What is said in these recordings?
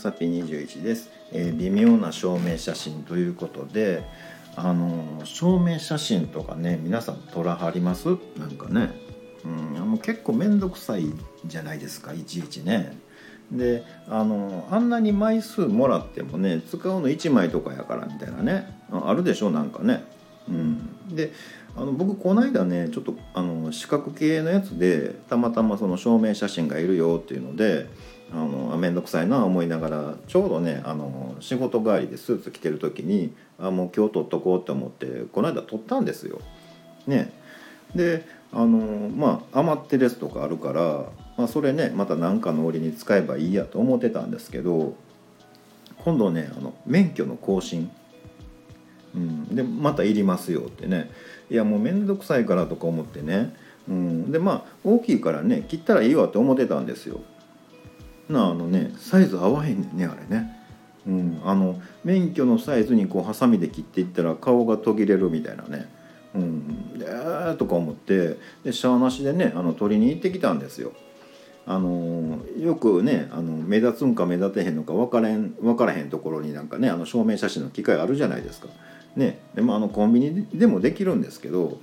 さぴ21です、えー、微妙な証明写真ということであの証明写真とかね皆さん撮らはります？なんかね。うんもう結構面倒くさいじゃないですかいちいちね。であのあんなに枚数もらってもね使うの1枚とかやからみたいなねあるでしょなんかね。うん。であの僕この間ねちょっとあの視覚系のやつでたまたまその証明写真がいるよっていうのであの面倒くさいな思いながらちょうどねあの仕事帰りでスーツ着てる時にあもう今日撮っとこうって思ってこの間撮ったんですよ。ね、であのまあ余ってるやつとかあるから、まあ、それねまた何かの折に使えばいいやと思ってたんですけど今度ねあの免許の更新、うん、でまたいりますよってね。いやもう面倒くさいからとか思ってね、うん、でまあ大きいからね切ったらいいわって思ってたんですよ。なあのねサイズ合わへんねんねあれね。うん、あの免許のサイズにこうハサミで切っていったら顔が途切れるみたいなね。うん、でーとか思ってでシャアなしでねあの取りに行ってきたんですよ。あのよくねあの目立つんか目立てへんのか分からへん分からへんところになんかねあの証明写真の機械あるじゃないですか。ね、でもあのコンビニでもできるんですけど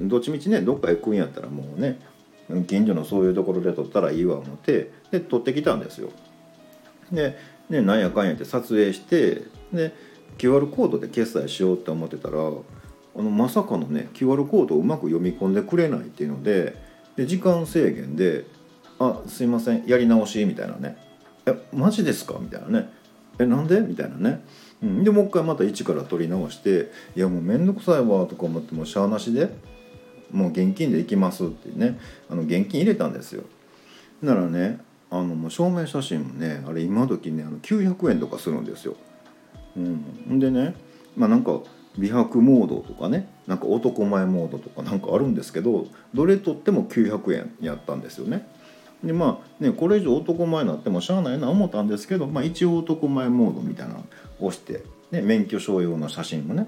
どっちみちねどっか行くんやったらもうね近所のそういうところで撮ったらいいわ思ってで撮ってきたんですよ。で、ね、なんやかんやって撮影してで QR コードで決済しようって思ってたらあのまさかのね QR コードをうまく読み込んでくれないっていうのでで時間制限で「あすいませんやり直し」みたいなね「えマジですか?」みたいなね「えなんで?」みたいなね。うん、でもう一回また一から取り直して「いやもう面倒くさいわ」とか思ってもしゃあなしでもう現金で行きますってねあの現金入れたんですよ。ならねあのもう証明写真もねあれ今時ねあの900円とかするんですよ、うん、でねまあなんか美白モードとかねなんか男前モードとかなんかあるんですけどどれとっても900円やったんですよね。でまあねこれ以上男前になってもしゃあないな思ったんですけど、まあ、一応男前モードみたいなのを押して、ね、免許証用の写真もね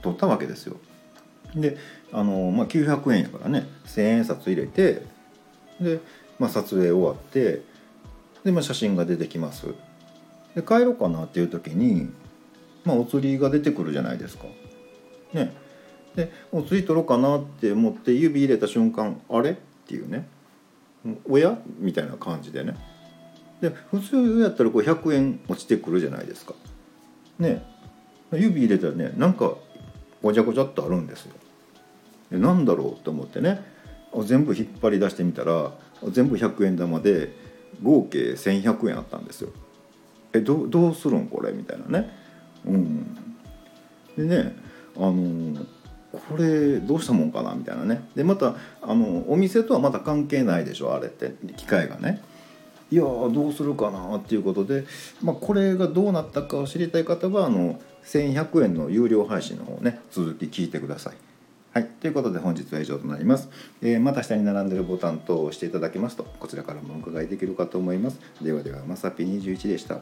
撮ったわけですよ。であの、まあ、900円やからね1,000円札入れてで、まあ、撮影終わってで、まあ、写真が出てきます。で帰ろうかなっていう時に、まあ、お釣りが出てくるじゃないですか。ね、でお釣り取ろうかなって思って指入れた瞬間あれ？っていうね。おや？みたいな感じでね。で普通やったらこう100円落ちてくるじゃないですか。ね。指入れたらねなんかごちゃごちゃっとあるんですよ。でなんだろう？と思ってね全部引っ張り出してみたら全部100円玉で合計1100円あったんですよ。えどどうするんこれ？みたいなね。うん、でねあのこれどうしたもんかな？みたいなねでまたあのお店とはまた関係ないでしょ？あれって機械がね。いやどうするかな？っていうことで、まあ、これがどうなったかを知りたい方はあの1100円の有料配信の方ね続き聞いてください。はい、ということで本日は以上となります、えー、また下に並んでるボタン等を押していただけますとこちらからもお伺いできるかと思います。ではではまさぴ21でした。